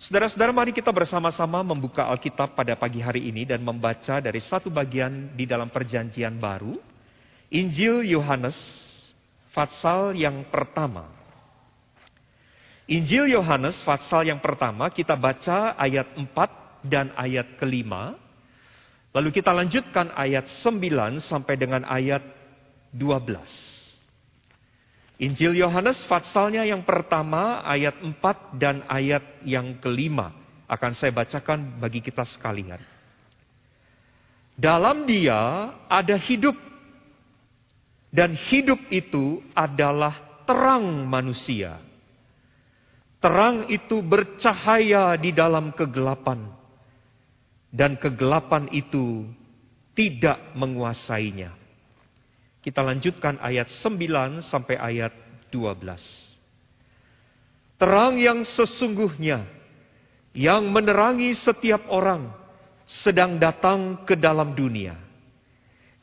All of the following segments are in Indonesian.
Saudara-saudara, mari kita bersama-sama membuka Alkitab pada pagi hari ini dan membaca dari satu bagian di dalam Perjanjian Baru, Injil Yohanes, Fatsal yang pertama. Injil Yohanes, Fatsal yang pertama, kita baca ayat 4 dan ayat kelima. Lalu kita lanjutkan ayat 9 sampai dengan ayat 12. Injil Yohanes fatsalnya yang pertama ayat 4 dan ayat yang kelima akan saya bacakan bagi kita sekalian. Dalam dia ada hidup dan hidup itu adalah terang manusia. Terang itu bercahaya di dalam kegelapan dan kegelapan itu tidak menguasainya. Kita lanjutkan ayat 9 sampai ayat 12. Terang yang sesungguhnya yang menerangi setiap orang sedang datang ke dalam dunia.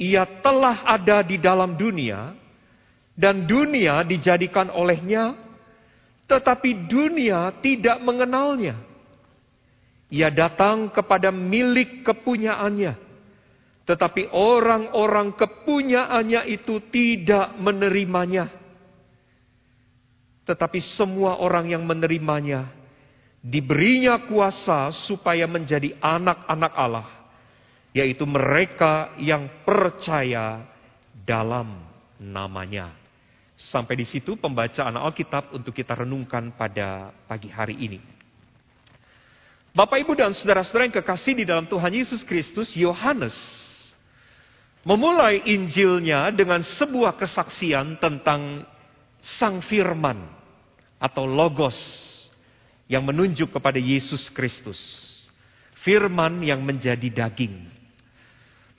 Ia telah ada di dalam dunia dan dunia dijadikan olehnya tetapi dunia tidak mengenalnya. Ia datang kepada milik kepunyaannya tetapi orang-orang kepunyaannya itu tidak menerimanya. Tetapi semua orang yang menerimanya diberinya kuasa supaya menjadi anak-anak Allah, yaitu mereka yang percaya dalam namanya. Sampai di situ pembacaan Alkitab untuk kita renungkan pada pagi hari ini. Bapak, Ibu, dan saudara-saudara yang kekasih di dalam Tuhan Yesus Kristus, Yohanes memulai Injilnya dengan sebuah kesaksian tentang Sang Firman atau Logos yang menunjuk kepada Yesus Kristus. Firman yang menjadi daging.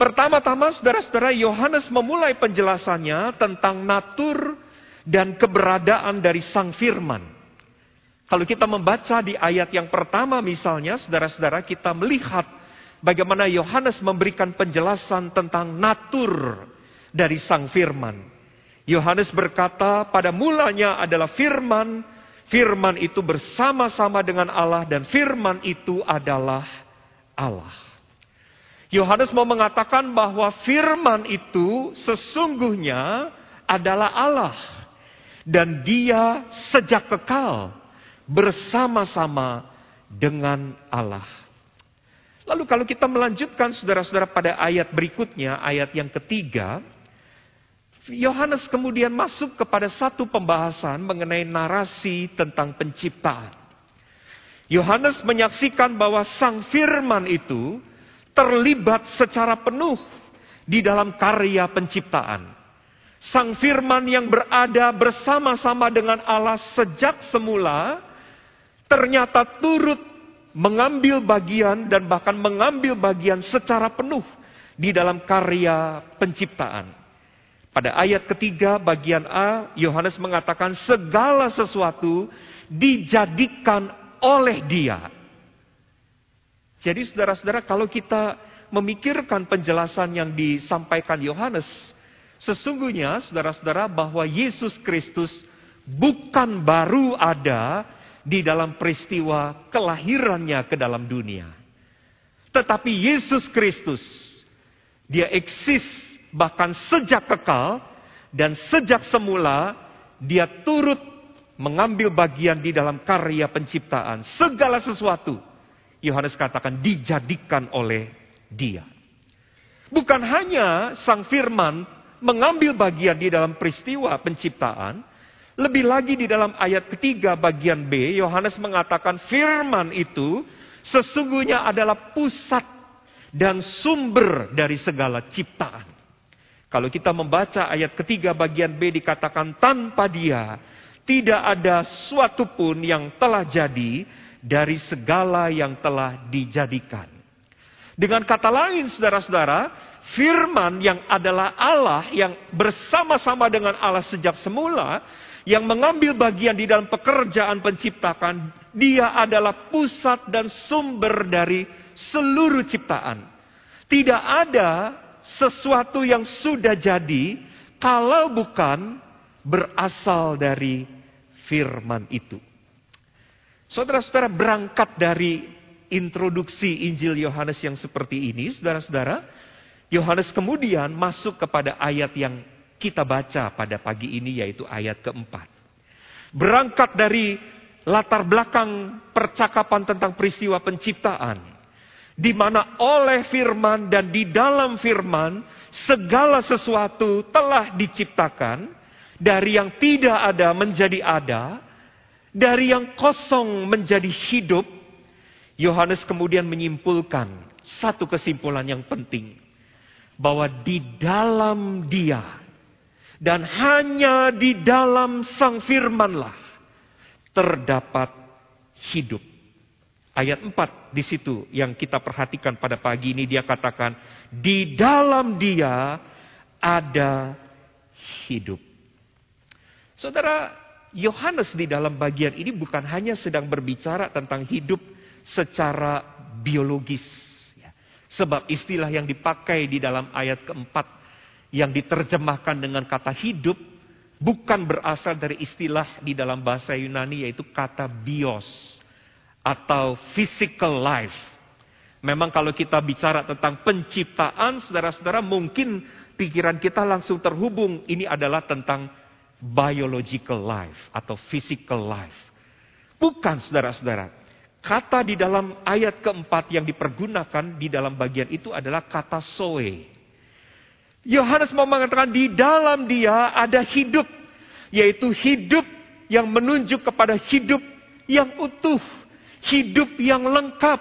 Pertama-tama saudara-saudara Yohanes memulai penjelasannya tentang natur dan keberadaan dari Sang Firman. Kalau kita membaca di ayat yang pertama misalnya, saudara-saudara kita melihat bagaimana Yohanes memberikan penjelasan tentang natur dari sang firman. Yohanes berkata, pada mulanya adalah firman, firman itu bersama-sama dengan Allah dan firman itu adalah Allah. Yohanes mau mengatakan bahwa firman itu sesungguhnya adalah Allah dan dia sejak kekal bersama-sama dengan Allah. Lalu kalau kita melanjutkan saudara-saudara pada ayat berikutnya, ayat yang ketiga, Yohanes kemudian masuk kepada satu pembahasan mengenai narasi tentang penciptaan. Yohanes menyaksikan bahwa Sang Firman itu terlibat secara penuh di dalam karya penciptaan. Sang Firman yang berada bersama-sama dengan Allah sejak semula ternyata turut mengambil bagian dan bahkan mengambil bagian secara penuh di dalam karya penciptaan. Pada ayat ketiga bagian A, Yohanes mengatakan segala sesuatu dijadikan oleh dia. Jadi saudara-saudara kalau kita memikirkan penjelasan yang disampaikan Yohanes, sesungguhnya saudara-saudara bahwa Yesus Kristus bukan baru ada di dalam peristiwa kelahirannya ke dalam dunia. Tetapi Yesus Kristus, dia eksis bahkan sejak kekal dan sejak semula dia turut mengambil bagian di dalam karya penciptaan. Segala sesuatu, Yohanes katakan dijadikan oleh dia. Bukan hanya sang firman mengambil bagian di dalam peristiwa penciptaan, lebih lagi di dalam ayat ketiga bagian B, Yohanes mengatakan firman itu sesungguhnya adalah pusat dan sumber dari segala ciptaan. Kalau kita membaca ayat ketiga bagian B dikatakan tanpa dia tidak ada suatu pun yang telah jadi dari segala yang telah dijadikan. Dengan kata lain saudara-saudara, firman yang adalah Allah yang bersama-sama dengan Allah sejak semula yang mengambil bagian di dalam pekerjaan penciptakan, dia adalah pusat dan sumber dari seluruh ciptaan. Tidak ada sesuatu yang sudah jadi kalau bukan berasal dari firman itu. Saudara-saudara berangkat dari introduksi Injil Yohanes yang seperti ini, saudara-saudara, Yohanes kemudian masuk kepada ayat yang kita baca pada pagi ini yaitu ayat keempat. Berangkat dari latar belakang percakapan tentang peristiwa penciptaan, di mana oleh firman dan di dalam firman segala sesuatu telah diciptakan dari yang tidak ada menjadi ada, dari yang kosong menjadi hidup. Yohanes kemudian menyimpulkan satu kesimpulan yang penting bahwa di dalam Dia dan hanya di dalam Sang Firmanlah terdapat hidup. Ayat 4 di situ yang kita perhatikan pada pagi ini dia katakan di dalam dia ada hidup. Saudara, Yohanes di dalam bagian ini bukan hanya sedang berbicara tentang hidup secara biologis. Ya. Sebab istilah yang dipakai di dalam ayat keempat yang diterjemahkan dengan kata hidup bukan berasal dari istilah di dalam bahasa Yunani yaitu kata bios atau physical life. Memang kalau kita bicara tentang penciptaan, saudara-saudara mungkin pikiran kita langsung terhubung. Ini adalah tentang biological life atau physical life. Bukan saudara-saudara. Kata di dalam ayat keempat yang dipergunakan di dalam bagian itu adalah kata soe. Yohanes mau mengatakan di dalam dia ada hidup. Yaitu hidup yang menunjuk kepada hidup yang utuh hidup yang lengkap.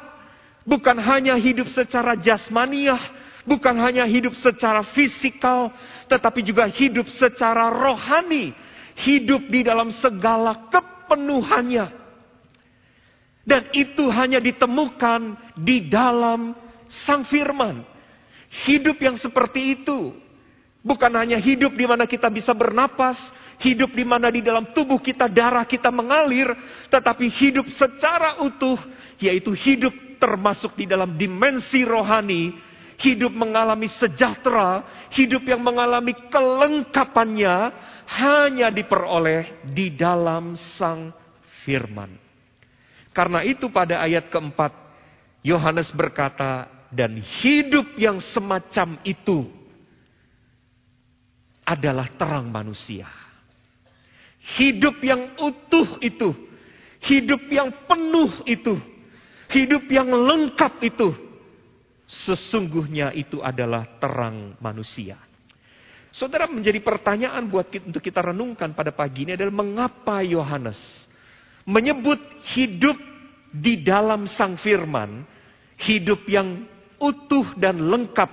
Bukan hanya hidup secara jasmaniah, bukan hanya hidup secara fisikal, tetapi juga hidup secara rohani. Hidup di dalam segala kepenuhannya. Dan itu hanya ditemukan di dalam Sang Firman. Hidup yang seperti itu bukan hanya hidup di mana kita bisa bernapas, hidup di mana di dalam tubuh kita darah kita mengalir, tetapi hidup secara utuh, yaitu hidup termasuk di dalam dimensi rohani, hidup mengalami sejahtera, hidup yang mengalami kelengkapannya hanya diperoleh di dalam Sang Firman. Karena itu pada ayat keempat, Yohanes berkata, dan hidup yang semacam itu adalah terang manusia. Hidup yang utuh itu, hidup yang penuh itu, hidup yang lengkap itu, sesungguhnya itu adalah terang manusia. Saudara menjadi pertanyaan buat kita, untuk kita renungkan pada pagi ini adalah mengapa Yohanes menyebut hidup di dalam Sang Firman, hidup yang utuh dan lengkap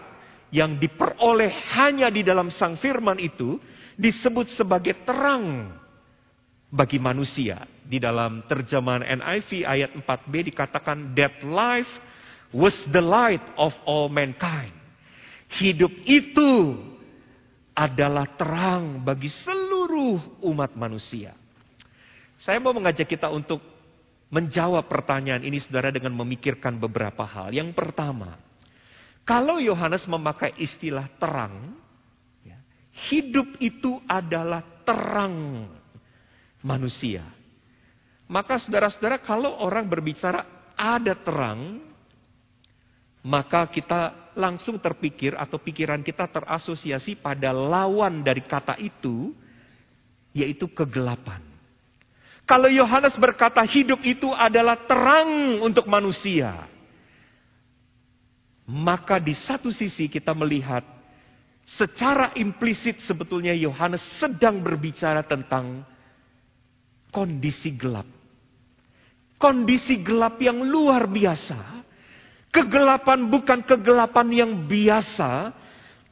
yang diperoleh hanya di dalam Sang Firman itu disebut sebagai terang bagi manusia. Di dalam terjemahan NIV ayat 4b dikatakan that life was the light of all mankind. Hidup itu adalah terang bagi seluruh umat manusia. Saya mau mengajak kita untuk menjawab pertanyaan ini saudara dengan memikirkan beberapa hal. Yang pertama, kalau Yohanes memakai istilah terang, ya, hidup itu adalah terang manusia. Maka saudara-saudara kalau orang berbicara ada terang, maka kita langsung terpikir atau pikiran kita terasosiasi pada lawan dari kata itu, yaitu kegelapan. Kalau Yohanes berkata hidup itu adalah terang untuk manusia, maka di satu sisi kita melihat secara implisit sebetulnya Yohanes sedang berbicara tentang kondisi gelap. Kondisi gelap yang luar biasa. Kegelapan bukan kegelapan yang biasa,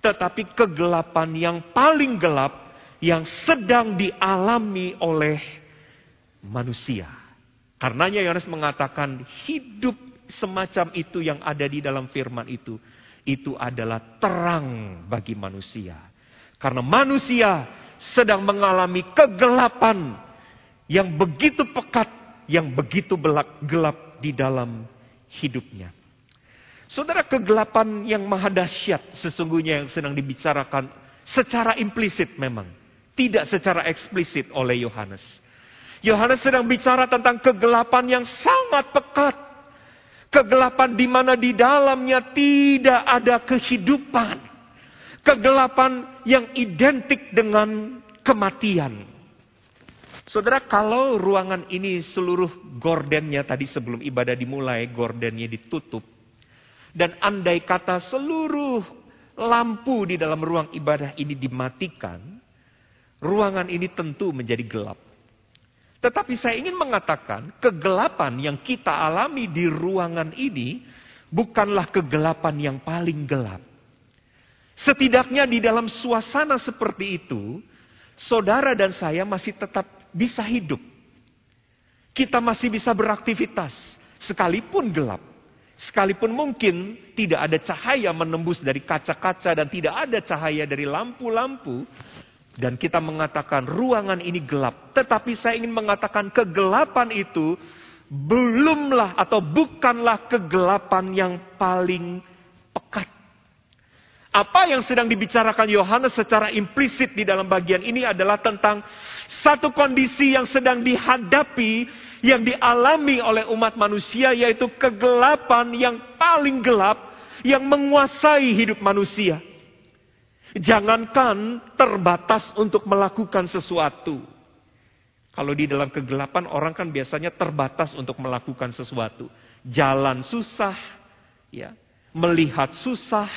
tetapi kegelapan yang paling gelap yang sedang dialami oleh manusia. Karenanya Yohanes mengatakan hidup semacam itu yang ada di dalam firman itu, itu adalah terang bagi manusia. Karena manusia sedang mengalami kegelapan yang begitu pekat, yang begitu belak, gelap di dalam hidupnya. Saudara kegelapan yang maha dahsyat sesungguhnya yang sedang dibicarakan secara implisit memang. Tidak secara eksplisit oleh Yohanes. Yohanes sedang bicara tentang kegelapan yang sangat pekat. Kegelapan di mana di dalamnya tidak ada kehidupan. Kegelapan yang identik dengan kematian. Saudara, kalau ruangan ini seluruh gordennya tadi sebelum ibadah dimulai, gordennya ditutup. Dan andai kata seluruh lampu di dalam ruang ibadah ini dimatikan, ruangan ini tentu menjadi gelap. Tetapi saya ingin mengatakan, kegelapan yang kita alami di ruangan ini bukanlah kegelapan yang paling gelap. Setidaknya di dalam suasana seperti itu, saudara dan saya masih tetap bisa hidup. Kita masih bisa beraktivitas, sekalipun gelap. Sekalipun mungkin tidak ada cahaya menembus dari kaca-kaca dan tidak ada cahaya dari lampu-lampu, dan kita mengatakan ruangan ini gelap. Tetapi saya ingin mengatakan kegelapan itu belumlah atau bukanlah kegelapan yang paling pekat. Apa yang sedang dibicarakan Yohanes secara implisit di dalam bagian ini adalah tentang satu kondisi yang sedang dihadapi, yang dialami oleh umat manusia, yaitu kegelapan yang paling gelap yang menguasai hidup manusia. Jangankan terbatas untuk melakukan sesuatu. Kalau di dalam kegelapan orang kan biasanya terbatas untuk melakukan sesuatu. Jalan susah, ya, melihat susah,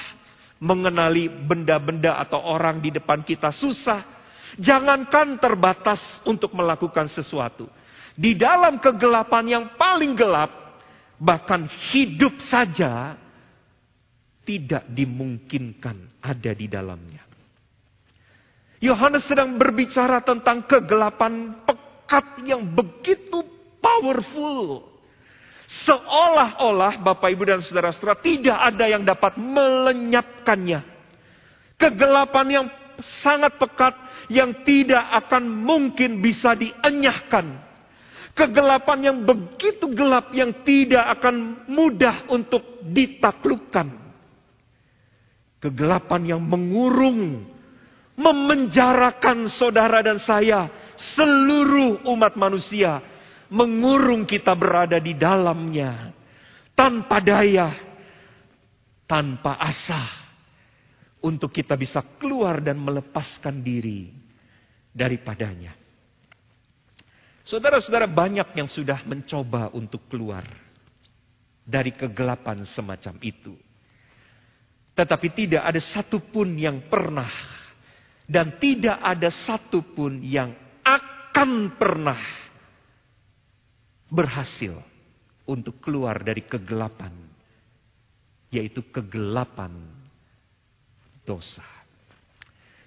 mengenali benda-benda atau orang di depan kita susah. Jangankan terbatas untuk melakukan sesuatu. Di dalam kegelapan yang paling gelap, bahkan hidup saja tidak dimungkinkan ada di dalamnya. Yohanes sedang berbicara tentang kegelapan pekat yang begitu powerful. Seolah-olah Bapak Ibu dan Saudara-saudara tidak ada yang dapat melenyapkannya. Kegelapan yang sangat pekat yang tidak akan mungkin bisa dienyahkan. Kegelapan yang begitu gelap yang tidak akan mudah untuk ditaklukkan. Kegelapan yang mengurung, memenjarakan saudara dan saya, seluruh umat manusia, mengurung kita berada di dalamnya, tanpa daya, tanpa asa, untuk kita bisa keluar dan melepaskan diri daripadanya. Saudara-saudara banyak yang sudah mencoba untuk keluar dari kegelapan semacam itu. Tetapi tidak ada satupun yang pernah dan tidak ada satupun yang akan pernah berhasil untuk keluar dari kegelapan, yaitu kegelapan dosa.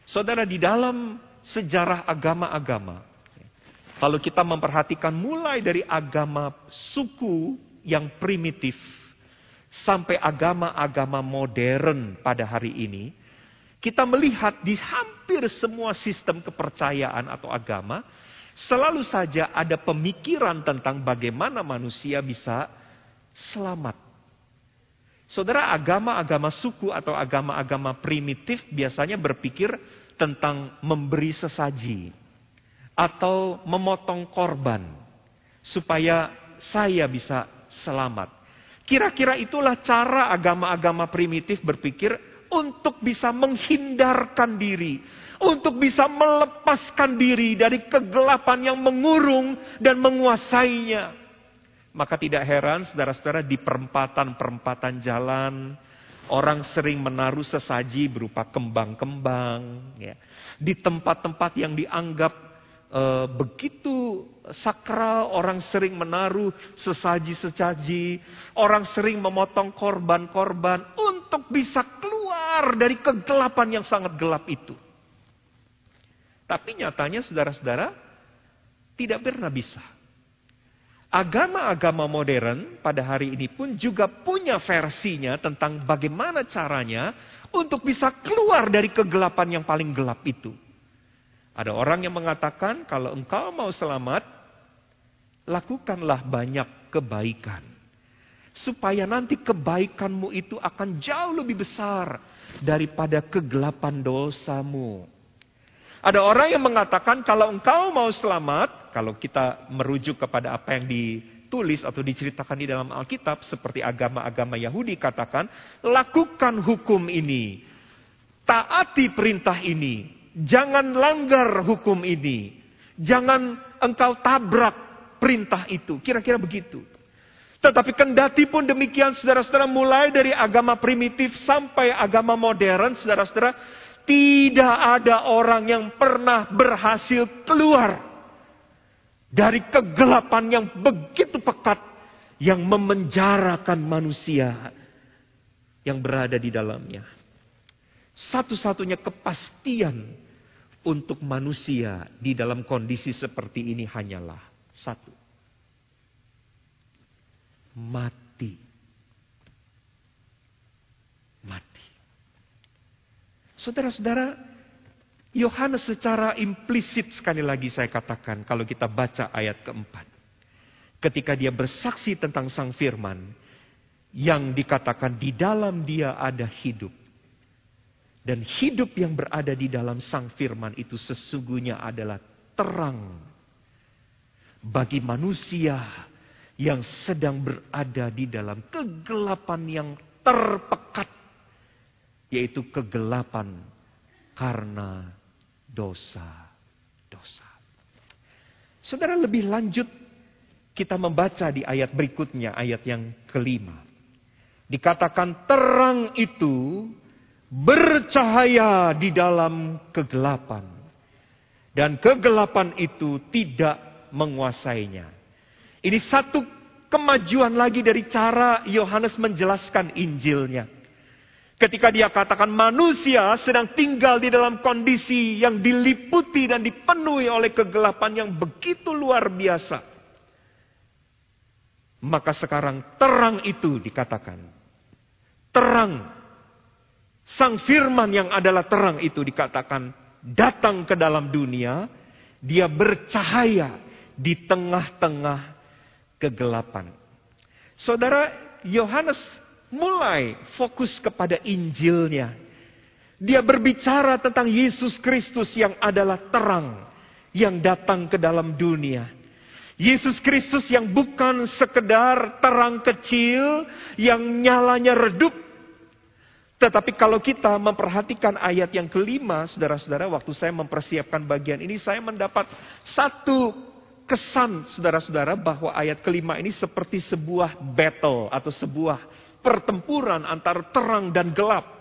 Saudara, di dalam sejarah agama-agama, kalau kita memperhatikan mulai dari agama suku yang primitif, sampai agama-agama modern pada hari ini, kita melihat di hampir semua sistem kepercayaan atau agama, selalu saja ada pemikiran tentang bagaimana manusia bisa selamat. Saudara, agama-agama suku atau agama-agama primitif biasanya berpikir tentang memberi sesaji atau memotong korban supaya saya bisa selamat. Kira-kira itulah cara agama-agama primitif berpikir untuk bisa menghindarkan diri, untuk bisa melepaskan diri dari kegelapan yang mengurung dan menguasainya. Maka tidak heran saudara-saudara di perempatan-perempatan jalan, orang sering menaruh sesaji berupa kembang-kembang. Ya. Di tempat-tempat yang dianggap e, begitu sakral, orang sering menaruh sesaji-sesaji, orang sering memotong korban-korban untuk bisa keluar dari kegelapan yang sangat gelap itu. Tapi nyatanya saudara-saudara tidak pernah bisa. Agama-agama modern pada hari ini pun juga punya versinya tentang bagaimana caranya untuk bisa keluar dari kegelapan yang paling gelap itu. Ada orang yang mengatakan kalau engkau mau selamat, lakukanlah banyak kebaikan. Supaya nanti kebaikanmu itu akan jauh lebih besar daripada kegelapan dosamu. Ada orang yang mengatakan kalau engkau mau selamat, kalau kita merujuk kepada apa yang ditulis atau diceritakan di dalam Alkitab, seperti agama-agama Yahudi katakan, lakukan hukum ini, taati perintah ini, jangan langgar hukum ini, jangan engkau tabrak perintah itu. Kira-kira begitu. Tetapi kendati pun demikian saudara-saudara mulai dari agama primitif sampai agama modern saudara-saudara tidak ada orang yang pernah berhasil keluar dari kegelapan yang begitu pekat yang memenjarakan manusia yang berada di dalamnya. Satu-satunya kepastian untuk manusia di dalam kondisi seperti ini hanyalah satu. Mati. Mati. Saudara-saudara, Yohanes secara implisit sekali lagi saya katakan kalau kita baca ayat keempat. Ketika dia bersaksi tentang sang firman, yang dikatakan di dalam dia ada hidup. Dan hidup yang berada di dalam sang firman itu sesungguhnya adalah terang bagi manusia yang sedang berada di dalam kegelapan yang terpekat yaitu kegelapan karena dosa-dosa. Saudara lebih lanjut kita membaca di ayat berikutnya, ayat yang kelima. Dikatakan terang itu bercahaya di dalam kegelapan. Dan kegelapan itu tidak menguasainya. Ini satu kemajuan lagi dari cara Yohanes menjelaskan Injilnya. Ketika dia katakan manusia sedang tinggal di dalam kondisi yang diliputi dan dipenuhi oleh kegelapan yang begitu luar biasa. Maka sekarang terang itu dikatakan. Terang. Sang firman yang adalah terang itu dikatakan datang ke dalam dunia. Dia bercahaya di tengah-tengah kegelapan. Saudara Yohanes mulai fokus kepada Injilnya. Dia berbicara tentang Yesus Kristus yang adalah terang yang datang ke dalam dunia. Yesus Kristus yang bukan sekedar terang kecil yang nyalanya redup. Tetapi kalau kita memperhatikan ayat yang kelima, saudara-saudara, waktu saya mempersiapkan bagian ini, saya mendapat satu kesan, saudara-saudara, bahwa ayat kelima ini seperti sebuah battle atau sebuah pertempuran antara terang dan gelap.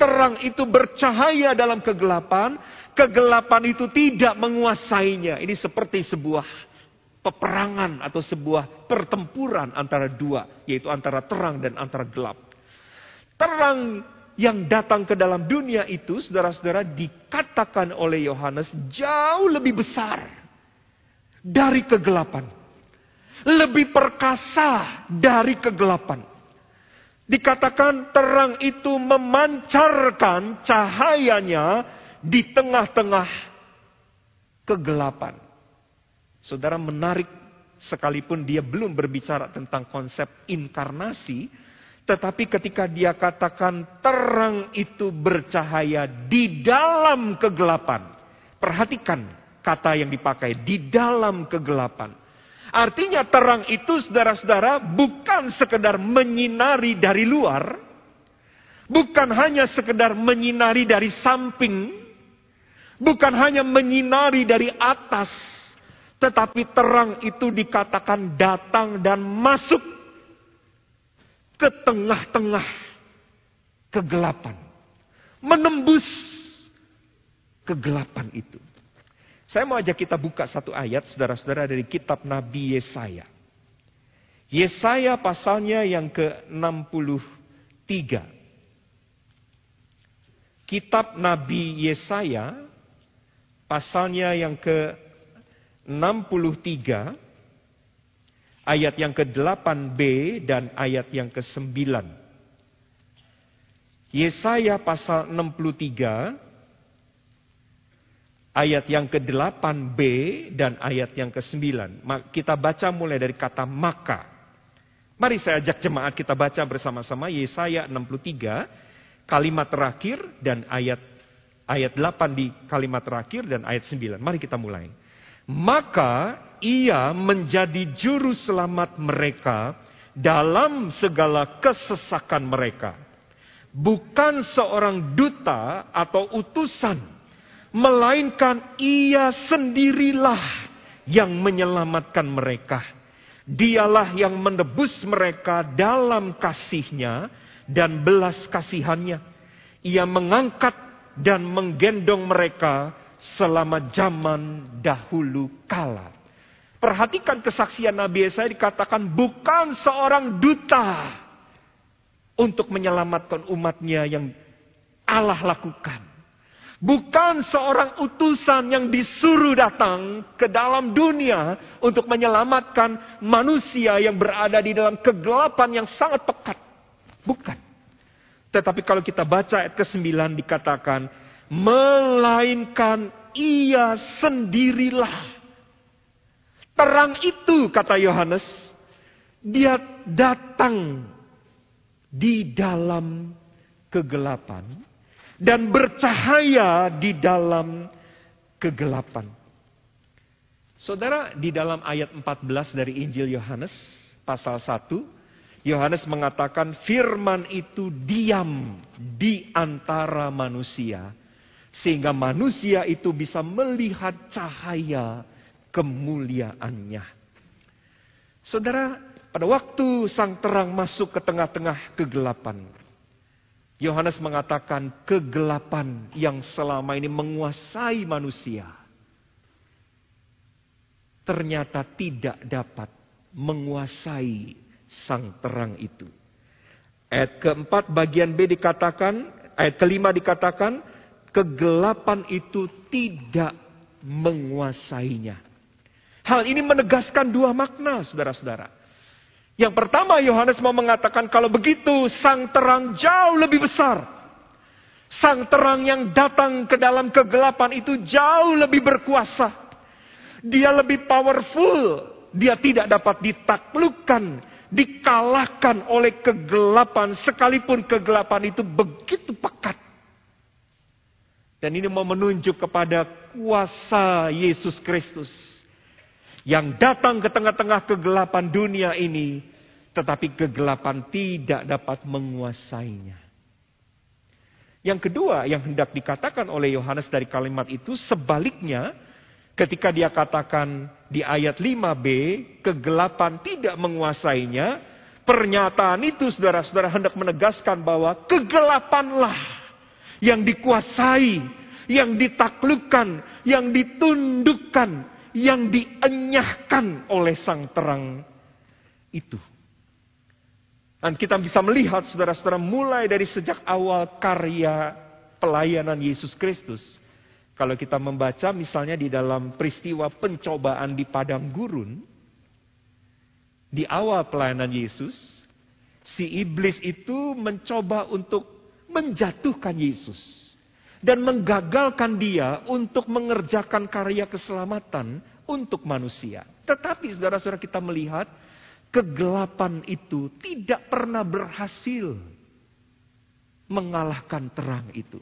Terang itu bercahaya dalam kegelapan, kegelapan itu tidak menguasainya. Ini seperti sebuah peperangan atau sebuah pertempuran antara dua, yaitu antara terang dan antara gelap. Terang yang datang ke dalam dunia itu, saudara-saudara, dikatakan oleh Yohanes jauh lebih besar dari kegelapan, lebih perkasa dari kegelapan. Dikatakan terang itu memancarkan cahayanya di tengah-tengah kegelapan. Saudara menarik sekalipun dia belum berbicara tentang konsep inkarnasi, tetapi ketika dia katakan terang itu bercahaya di dalam kegelapan. Perhatikan kata yang dipakai, di dalam kegelapan. Artinya terang itu saudara-saudara bukan sekedar menyinari dari luar. Bukan hanya sekedar menyinari dari samping. Bukan hanya menyinari dari atas. Tetapi terang itu dikatakan datang dan masuk ke tengah-tengah kegelapan. Menembus kegelapan itu. Saya mau ajak kita buka satu ayat, saudara-saudara, dari kitab Nabi Yesaya. Yesaya pasalnya yang ke-63. Kitab Nabi Yesaya pasalnya yang ke-63 ayat yang ke-8b dan ayat yang ke-9. Yesaya pasal 63 ayat yang ke-8b dan ayat yang ke-9. Kita baca mulai dari kata maka. Mari saya ajak jemaat kita baca bersama-sama Yesaya 63 kalimat terakhir dan ayat ayat 8 di kalimat terakhir dan ayat 9. Mari kita mulai. Maka ia menjadi juru selamat mereka dalam segala kesesakan mereka. Bukan seorang duta atau utusan, melainkan ia sendirilah yang menyelamatkan mereka. Dialah yang menebus mereka dalam kasihnya dan belas kasihannya. Ia mengangkat dan menggendong mereka selama zaman dahulu kala. Perhatikan kesaksian Nabi Yesaya dikatakan bukan seorang duta untuk menyelamatkan umatnya yang Allah lakukan. Bukan seorang utusan yang disuruh datang ke dalam dunia untuk menyelamatkan manusia yang berada di dalam kegelapan yang sangat pekat. Bukan. Tetapi kalau kita baca ayat ke-9 dikatakan, melainkan ia sendirilah. Terang itu, kata Yohanes, dia datang di dalam kegelapan dan bercahaya di dalam kegelapan. Saudara, di dalam ayat 14 dari Injil Yohanes, pasal 1, Yohanes mengatakan firman itu diam di antara manusia sehingga manusia itu bisa melihat cahaya kemuliaannya. Saudara, pada waktu sang terang masuk ke tengah-tengah kegelapan, Yohanes mengatakan kegelapan yang selama ini menguasai manusia ternyata tidak dapat menguasai sang terang itu. Ayat keempat bagian B dikatakan, ayat kelima dikatakan, kegelapan itu tidak menguasainya. Hal ini menegaskan dua makna, saudara-saudara. Yang pertama, Yohanes mau mengatakan kalau begitu sang terang jauh lebih besar. Sang terang yang datang ke dalam kegelapan itu jauh lebih berkuasa. Dia lebih powerful. Dia tidak dapat ditaklukkan, dikalahkan oleh kegelapan sekalipun kegelapan itu begitu pekat. Dan ini mau menunjuk kepada kuasa Yesus Kristus. Yang datang ke tengah-tengah kegelapan dunia ini. Tetapi kegelapan tidak dapat menguasainya. Yang kedua yang hendak dikatakan oleh Yohanes dari kalimat itu sebaliknya ketika dia katakan di ayat 5b kegelapan tidak menguasainya pernyataan itu saudara-saudara hendak menegaskan bahwa kegelapanlah yang dikuasai, yang ditaklukkan, yang ditundukkan, yang dienyahkan oleh sang terang itu. Dan kita bisa melihat saudara-saudara mulai dari sejak awal karya pelayanan Yesus Kristus. Kalau kita membaca misalnya di dalam peristiwa pencobaan di padang gurun. Di awal pelayanan Yesus. Si iblis itu mencoba untuk menjatuhkan Yesus dan menggagalkan dia untuk mengerjakan karya keselamatan untuk manusia. Tetapi saudara-saudara kita melihat kegelapan itu tidak pernah berhasil mengalahkan terang itu.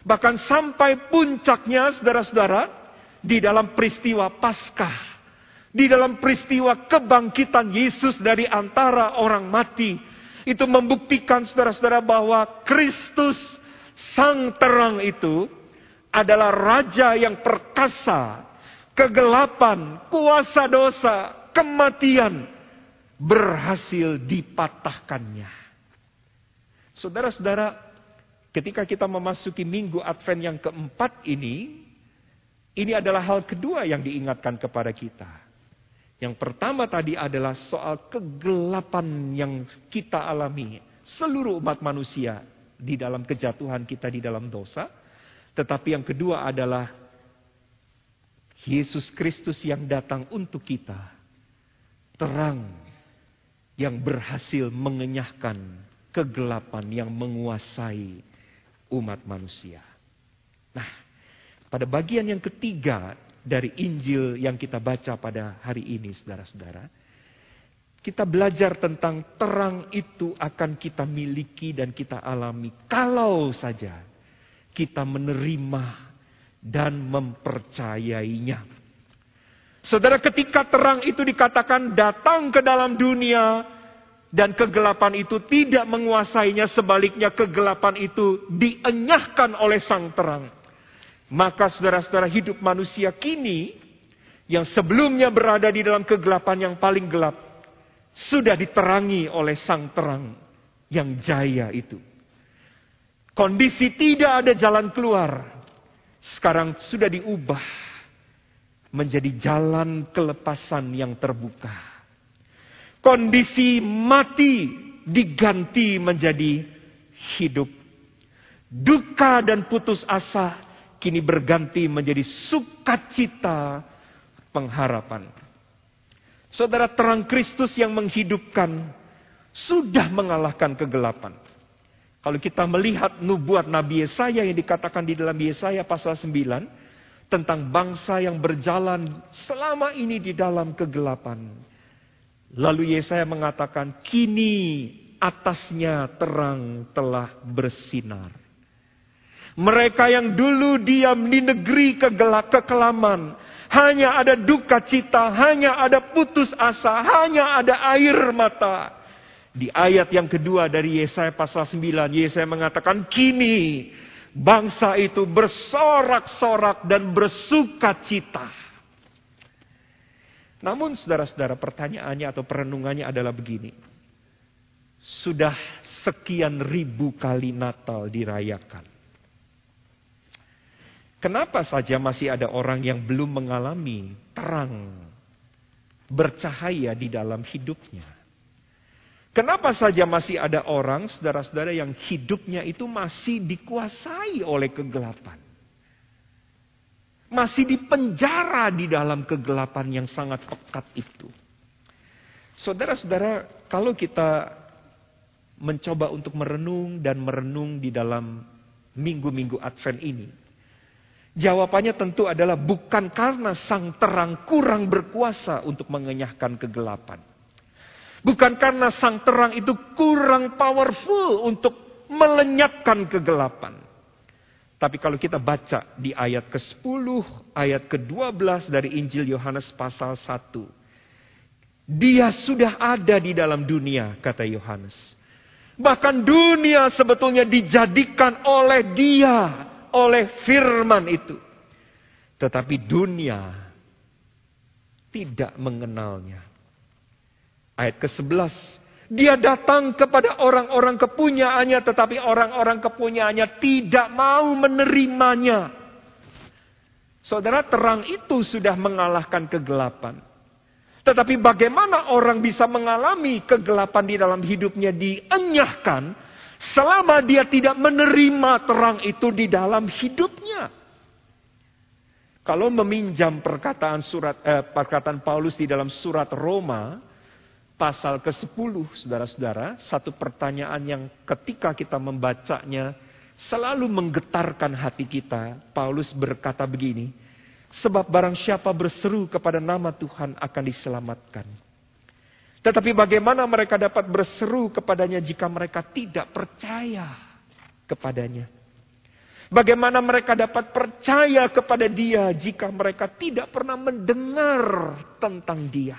Bahkan sampai puncaknya saudara-saudara di dalam peristiwa Paskah, di dalam peristiwa kebangkitan Yesus dari antara orang mati, itu membuktikan saudara-saudara bahwa Kristus sang terang itu adalah raja yang perkasa, kegelapan, kuasa dosa, kematian berhasil dipatahkannya. Saudara-saudara, ketika kita memasuki minggu Advent yang keempat ini, ini adalah hal kedua yang diingatkan kepada kita. Yang pertama tadi adalah soal kegelapan yang kita alami. Seluruh umat manusia di dalam kejatuhan kita di dalam dosa. Tetapi yang kedua adalah Yesus Kristus yang datang untuk kita. Terang yang berhasil mengenyahkan kegelapan yang menguasai umat manusia. Nah, pada bagian yang ketiga dari Injil yang kita baca pada hari ini, saudara-saudara. Kita belajar tentang terang itu akan kita miliki dan kita alami kalau saja kita menerima dan mempercayainya. Saudara, ketika terang itu dikatakan datang ke dalam dunia dan kegelapan itu tidak menguasainya, sebaliknya kegelapan itu dienyahkan oleh sang terang. Maka saudara-saudara hidup manusia kini yang sebelumnya berada di dalam kegelapan yang paling gelap sudah diterangi oleh sang terang yang jaya itu. Kondisi tidak ada jalan keluar. Sekarang sudah diubah menjadi jalan kelepasan yang terbuka. Kondisi mati diganti menjadi hidup. Duka dan putus asa kini berganti menjadi sukacita pengharapan. Saudara terang Kristus yang menghidupkan sudah mengalahkan kegelapan. Kalau kita melihat nubuat Nabi Yesaya yang dikatakan di dalam Yesaya pasal 9 tentang bangsa yang berjalan selama ini di dalam kegelapan. Lalu Yesaya mengatakan, kini atasnya terang telah bersinar. Mereka yang dulu diam di negeri kegelap kekelaman, hanya ada duka cita, hanya ada putus asa, hanya ada air mata. Di ayat yang kedua dari Yesaya pasal 9, Yesaya mengatakan, kini bangsa itu bersorak-sorak dan bersuka cita. Namun saudara-saudara pertanyaannya atau perenungannya adalah begini. Sudah sekian ribu kali Natal dirayakan. Kenapa saja masih ada orang yang belum mengalami terang bercahaya di dalam hidupnya? Kenapa saja masih ada orang, saudara-saudara, yang hidupnya itu masih dikuasai oleh kegelapan? Masih dipenjara di dalam kegelapan yang sangat pekat itu. Saudara-saudara, kalau kita mencoba untuk merenung dan merenung di dalam minggu-minggu Advent ini, jawabannya tentu adalah bukan karena sang terang kurang berkuasa untuk mengenyahkan kegelapan. Bukan karena sang terang itu kurang powerful untuk melenyapkan kegelapan. Tapi kalau kita baca di ayat ke-10, ayat ke-12 dari Injil Yohanes pasal 1. Dia sudah ada di dalam dunia, kata Yohanes. Bahkan dunia sebetulnya dijadikan oleh dia, oleh firman itu. Tetapi dunia tidak mengenalnya. Ayat ke-11. Dia datang kepada orang-orang kepunyaannya tetapi orang-orang kepunyaannya tidak mau menerimanya. Saudara terang itu sudah mengalahkan kegelapan. Tetapi bagaimana orang bisa mengalami kegelapan di dalam hidupnya dienyahkan selama dia tidak menerima terang itu di dalam hidupnya. Kalau meminjam perkataan surat eh, perkataan Paulus di dalam surat Roma pasal ke-10, saudara-saudara, satu pertanyaan yang ketika kita membacanya selalu menggetarkan hati kita. Paulus berkata begini, sebab barang siapa berseru kepada nama Tuhan akan diselamatkan. Tetapi bagaimana mereka dapat berseru kepadanya jika mereka tidak percaya kepadanya? Bagaimana mereka dapat percaya kepada dia jika mereka tidak pernah mendengar tentang dia?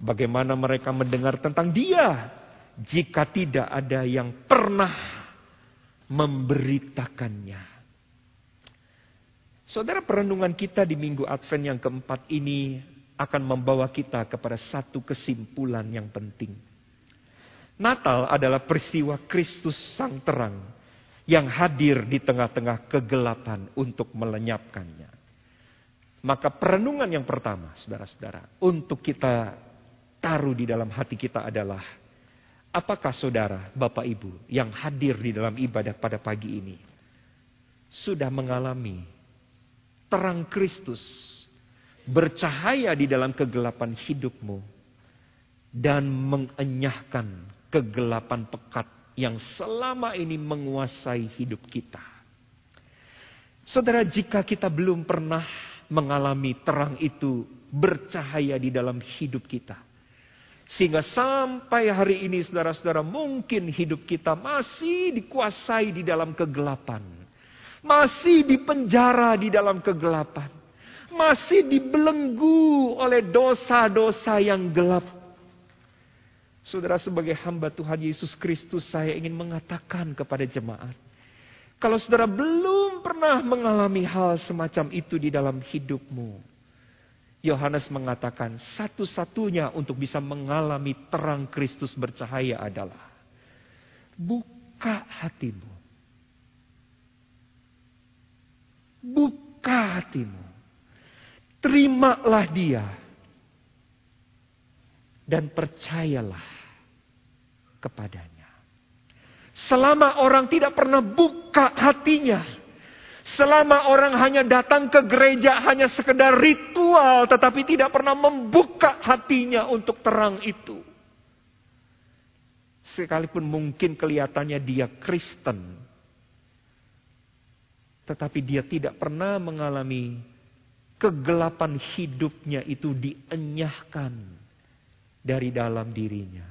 Bagaimana mereka mendengar tentang dia jika tidak ada yang pernah memberitakannya. Saudara perenungan kita di minggu Advent yang keempat ini akan membawa kita kepada satu kesimpulan yang penting. Natal adalah peristiwa Kristus Sang Terang yang hadir di tengah-tengah kegelapan untuk melenyapkannya. Maka perenungan yang pertama, saudara-saudara, untuk kita taruh di dalam hati kita adalah, apakah saudara, Bapak Ibu yang hadir di dalam ibadah pada pagi ini, sudah mengalami terang Kristus bercahaya di dalam kegelapan hidupmu dan mengenyahkan kegelapan pekat yang selama ini menguasai hidup kita. Saudara, jika kita belum pernah mengalami terang itu bercahaya di dalam hidup kita, sehingga sampai hari ini saudara-saudara mungkin hidup kita masih dikuasai di dalam kegelapan. Masih dipenjara di dalam kegelapan. Masih dibelenggu oleh dosa-dosa yang gelap. Saudara sebagai hamba Tuhan Yesus Kristus saya ingin mengatakan kepada jemaat. Kalau saudara belum pernah mengalami hal semacam itu di dalam hidupmu. Yohanes mengatakan satu-satunya untuk bisa mengalami terang Kristus bercahaya adalah buka hatimu. Buka hatimu. Terimalah dia. Dan percayalah kepadanya. Selama orang tidak pernah buka hatinya. Selama orang hanya datang ke gereja hanya sekedar ritual. Tetapi tidak pernah membuka hatinya untuk terang itu. Sekalipun mungkin kelihatannya dia Kristen. Tetapi dia tidak pernah mengalami kegelapan hidupnya itu dienyahkan dari dalam dirinya.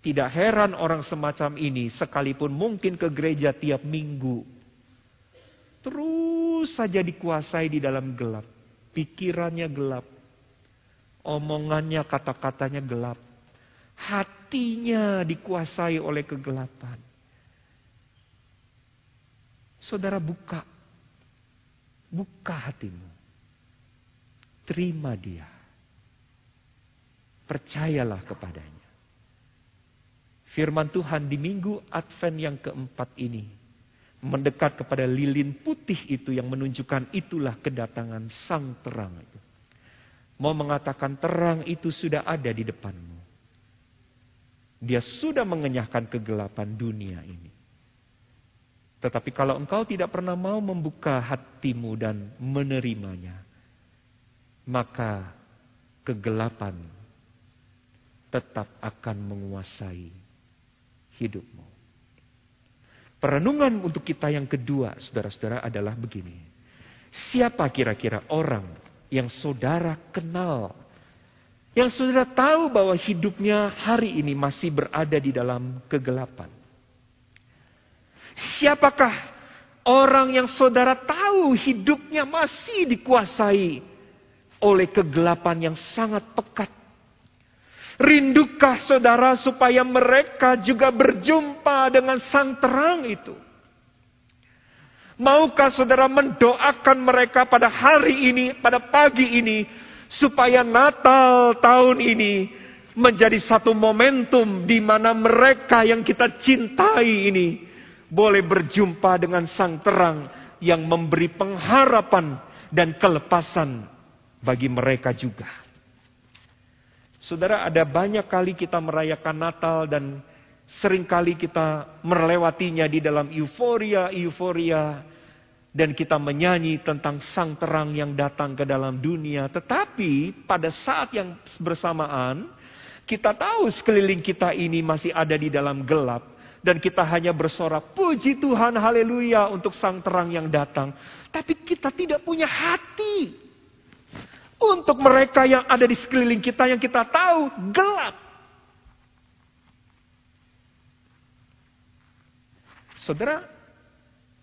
Tidak heran orang semacam ini sekalipun mungkin ke gereja tiap minggu. Terus saja dikuasai di dalam gelap. Pikirannya gelap. Omongannya, kata-katanya gelap. Hatinya dikuasai oleh kegelapan. Saudara buka. Buka hatimu. Terima dia. Percayalah kepadanya. Firman Tuhan di minggu Advent yang keempat ini. Mendekat kepada lilin putih itu yang menunjukkan itulah kedatangan sang terang itu. Mau mengatakan terang itu sudah ada di depanmu. Dia sudah mengenyahkan kegelapan dunia ini. Tetapi kalau engkau tidak pernah mau membuka hatimu dan menerimanya, maka kegelapan tetap akan menguasai hidupmu. Perenungan untuk kita yang kedua, saudara-saudara, adalah begini. Siapa kira-kira orang yang saudara kenal, yang saudara tahu bahwa hidupnya hari ini masih berada di dalam kegelapan? Siapakah orang yang saudara tahu hidupnya masih dikuasai oleh kegelapan yang sangat pekat Rindukah saudara supaya mereka juga berjumpa dengan sang terang itu? Maukah saudara mendoakan mereka pada hari ini, pada pagi ini, supaya Natal tahun ini menjadi satu momentum di mana mereka yang kita cintai ini boleh berjumpa dengan sang terang yang memberi pengharapan dan kelepasan bagi mereka juga. Saudara, ada banyak kali kita merayakan Natal dan sering kali kita melewatinya di dalam euforia-euforia dan kita menyanyi tentang sang terang yang datang ke dalam dunia. Tetapi pada saat yang bersamaan, kita tahu sekeliling kita ini masih ada di dalam gelap. Dan kita hanya bersorak, puji Tuhan, haleluya untuk sang terang yang datang. Tapi kita tidak punya hati untuk mereka yang ada di sekeliling kita yang kita tahu gelap. Saudara,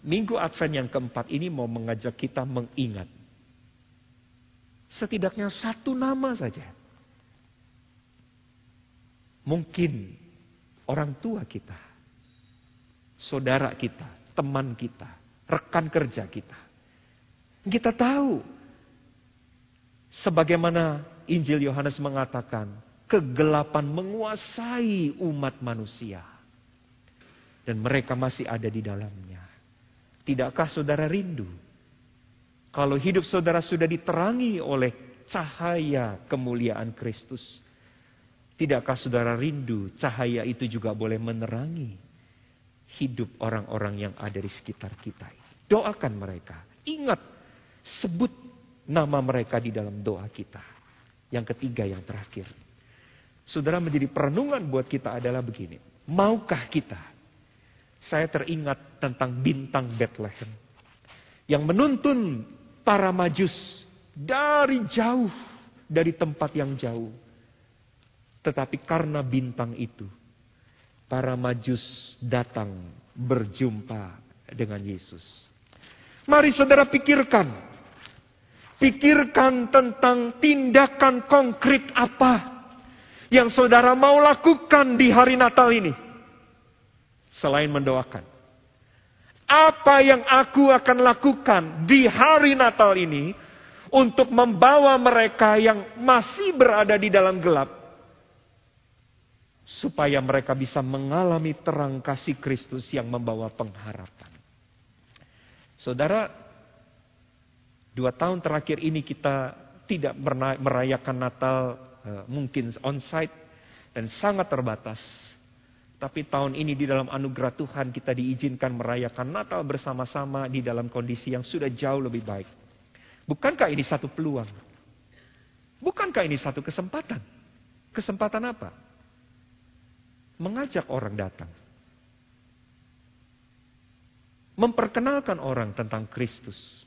minggu Advent yang keempat ini mau mengajak kita mengingat. Setidaknya satu nama saja. Mungkin orang tua kita, saudara kita, teman kita, rekan kerja kita. Kita tahu Sebagaimana Injil Yohanes mengatakan, kegelapan menguasai umat manusia. Dan mereka masih ada di dalamnya. Tidakkah saudara rindu? Kalau hidup saudara sudah diterangi oleh cahaya kemuliaan Kristus. Tidakkah saudara rindu cahaya itu juga boleh menerangi hidup orang-orang yang ada di sekitar kita. Doakan mereka. Ingat, sebut nama mereka di dalam doa kita. Yang ketiga, yang terakhir. Saudara menjadi perenungan buat kita adalah begini. Maukah kita? Saya teringat tentang bintang Bethlehem. Yang menuntun para majus dari jauh. Dari tempat yang jauh. Tetapi karena bintang itu. Para majus datang berjumpa dengan Yesus. Mari saudara pikirkan Pikirkan tentang tindakan konkret apa yang saudara mau lakukan di hari Natal ini. Selain mendoakan. Apa yang aku akan lakukan di hari Natal ini untuk membawa mereka yang masih berada di dalam gelap supaya mereka bisa mengalami terang kasih Kristus yang membawa pengharapan. Saudara, dua tahun terakhir ini kita tidak merayakan Natal uh, mungkin on-site dan sangat terbatas. Tapi tahun ini di dalam anugerah Tuhan kita diizinkan merayakan Natal bersama-sama di dalam kondisi yang sudah jauh lebih baik. Bukankah ini satu peluang? Bukankah ini satu kesempatan? Kesempatan apa? Mengajak orang datang. Memperkenalkan orang tentang Kristus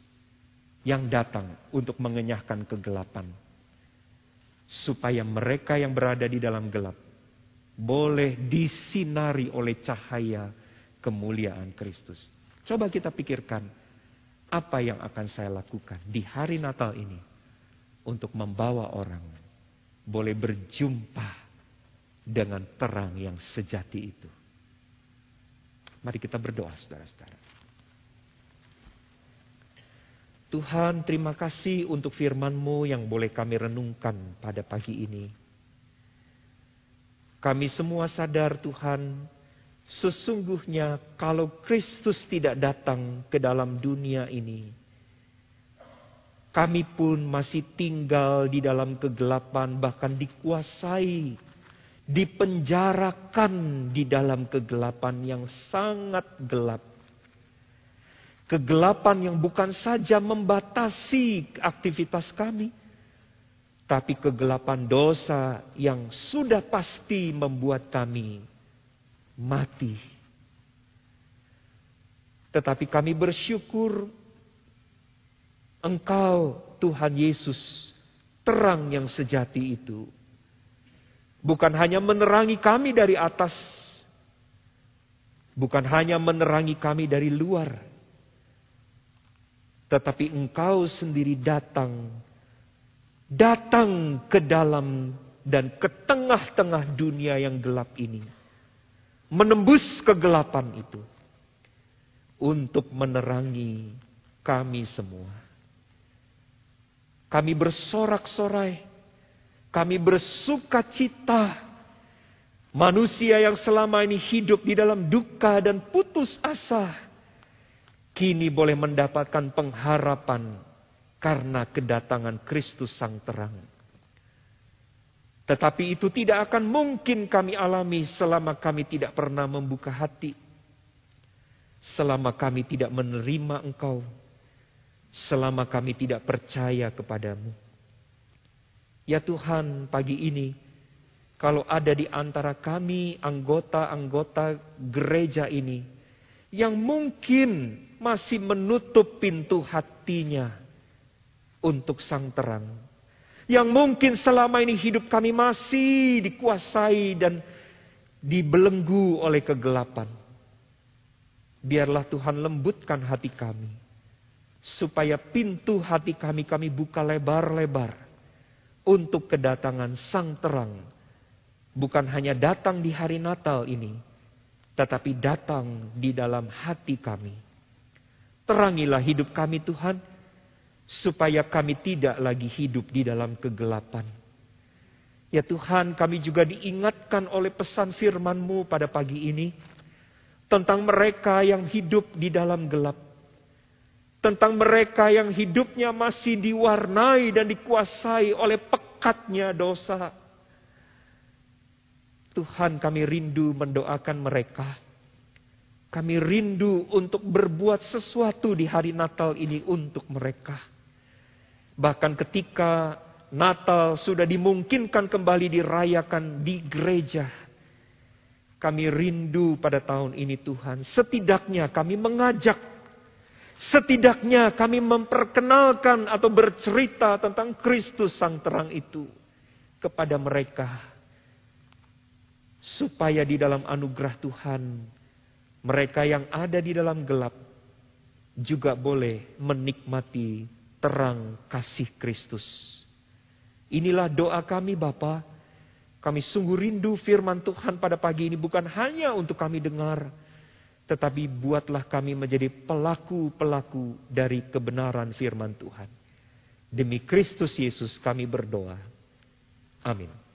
yang datang untuk mengenyahkan kegelapan. Supaya mereka yang berada di dalam gelap boleh disinari oleh cahaya kemuliaan Kristus. Coba kita pikirkan apa yang akan saya lakukan di hari Natal ini untuk membawa orang boleh berjumpa dengan terang yang sejati itu. Mari kita berdoa saudara-saudara. Tuhan terima kasih untuk firman-Mu yang boleh kami renungkan pada pagi ini. Kami semua sadar Tuhan Sesungguhnya kalau Kristus tidak datang ke dalam dunia ini, kami pun masih tinggal di dalam kegelapan, bahkan dikuasai, dipenjarakan di dalam kegelapan yang sangat gelap. Kegelapan yang bukan saja membatasi aktivitas kami, tapi kegelapan dosa yang sudah pasti membuat kami mati. Tetapi kami bersyukur Engkau Tuhan Yesus terang yang sejati itu. Bukan hanya menerangi kami dari atas. Bukan hanya menerangi kami dari luar. Tetapi engkau sendiri datang. Datang ke dalam dan ke tengah-tengah dunia yang gelap ini menembus kegelapan itu untuk menerangi kami semua. Kami bersorak-sorai, kami bersuka cita. Manusia yang selama ini hidup di dalam duka dan putus asa, kini boleh mendapatkan pengharapan karena kedatangan Kristus Sang Terang. Tetapi itu tidak akan mungkin kami alami selama kami tidak pernah membuka hati. Selama kami tidak menerima Engkau. Selama kami tidak percaya kepadamu. Ya Tuhan, pagi ini, kalau ada di antara kami anggota-anggota gereja ini, yang mungkin masih menutup pintu hatinya untuk sang terang, yang mungkin selama ini hidup kami masih dikuasai dan dibelenggu oleh kegelapan. Biarlah Tuhan lembutkan hati kami. Supaya pintu hati kami kami buka lebar-lebar. Untuk kedatangan sang terang. Bukan hanya datang di hari Natal ini. Tetapi datang di dalam hati kami. Terangilah hidup kami Tuhan supaya kami tidak lagi hidup di dalam kegelapan. Ya Tuhan, kami juga diingatkan oleh pesan firman-Mu pada pagi ini tentang mereka yang hidup di dalam gelap. Tentang mereka yang hidupnya masih diwarnai dan dikuasai oleh pekatnya dosa. Tuhan kami rindu mendoakan mereka. Kami rindu untuk berbuat sesuatu di hari Natal ini untuk mereka Bahkan ketika Natal sudah dimungkinkan kembali dirayakan di gereja. Kami rindu pada tahun ini Tuhan. Setidaknya kami mengajak. Setidaknya kami memperkenalkan atau bercerita tentang Kristus Sang Terang itu. Kepada mereka. Supaya di dalam anugerah Tuhan. Mereka yang ada di dalam gelap. Juga boleh menikmati terang kasih Kristus. Inilah doa kami Bapa. Kami sungguh rindu firman Tuhan pada pagi ini bukan hanya untuk kami dengar, tetapi buatlah kami menjadi pelaku-pelaku dari kebenaran firman Tuhan. Demi Kristus Yesus kami berdoa. Amin.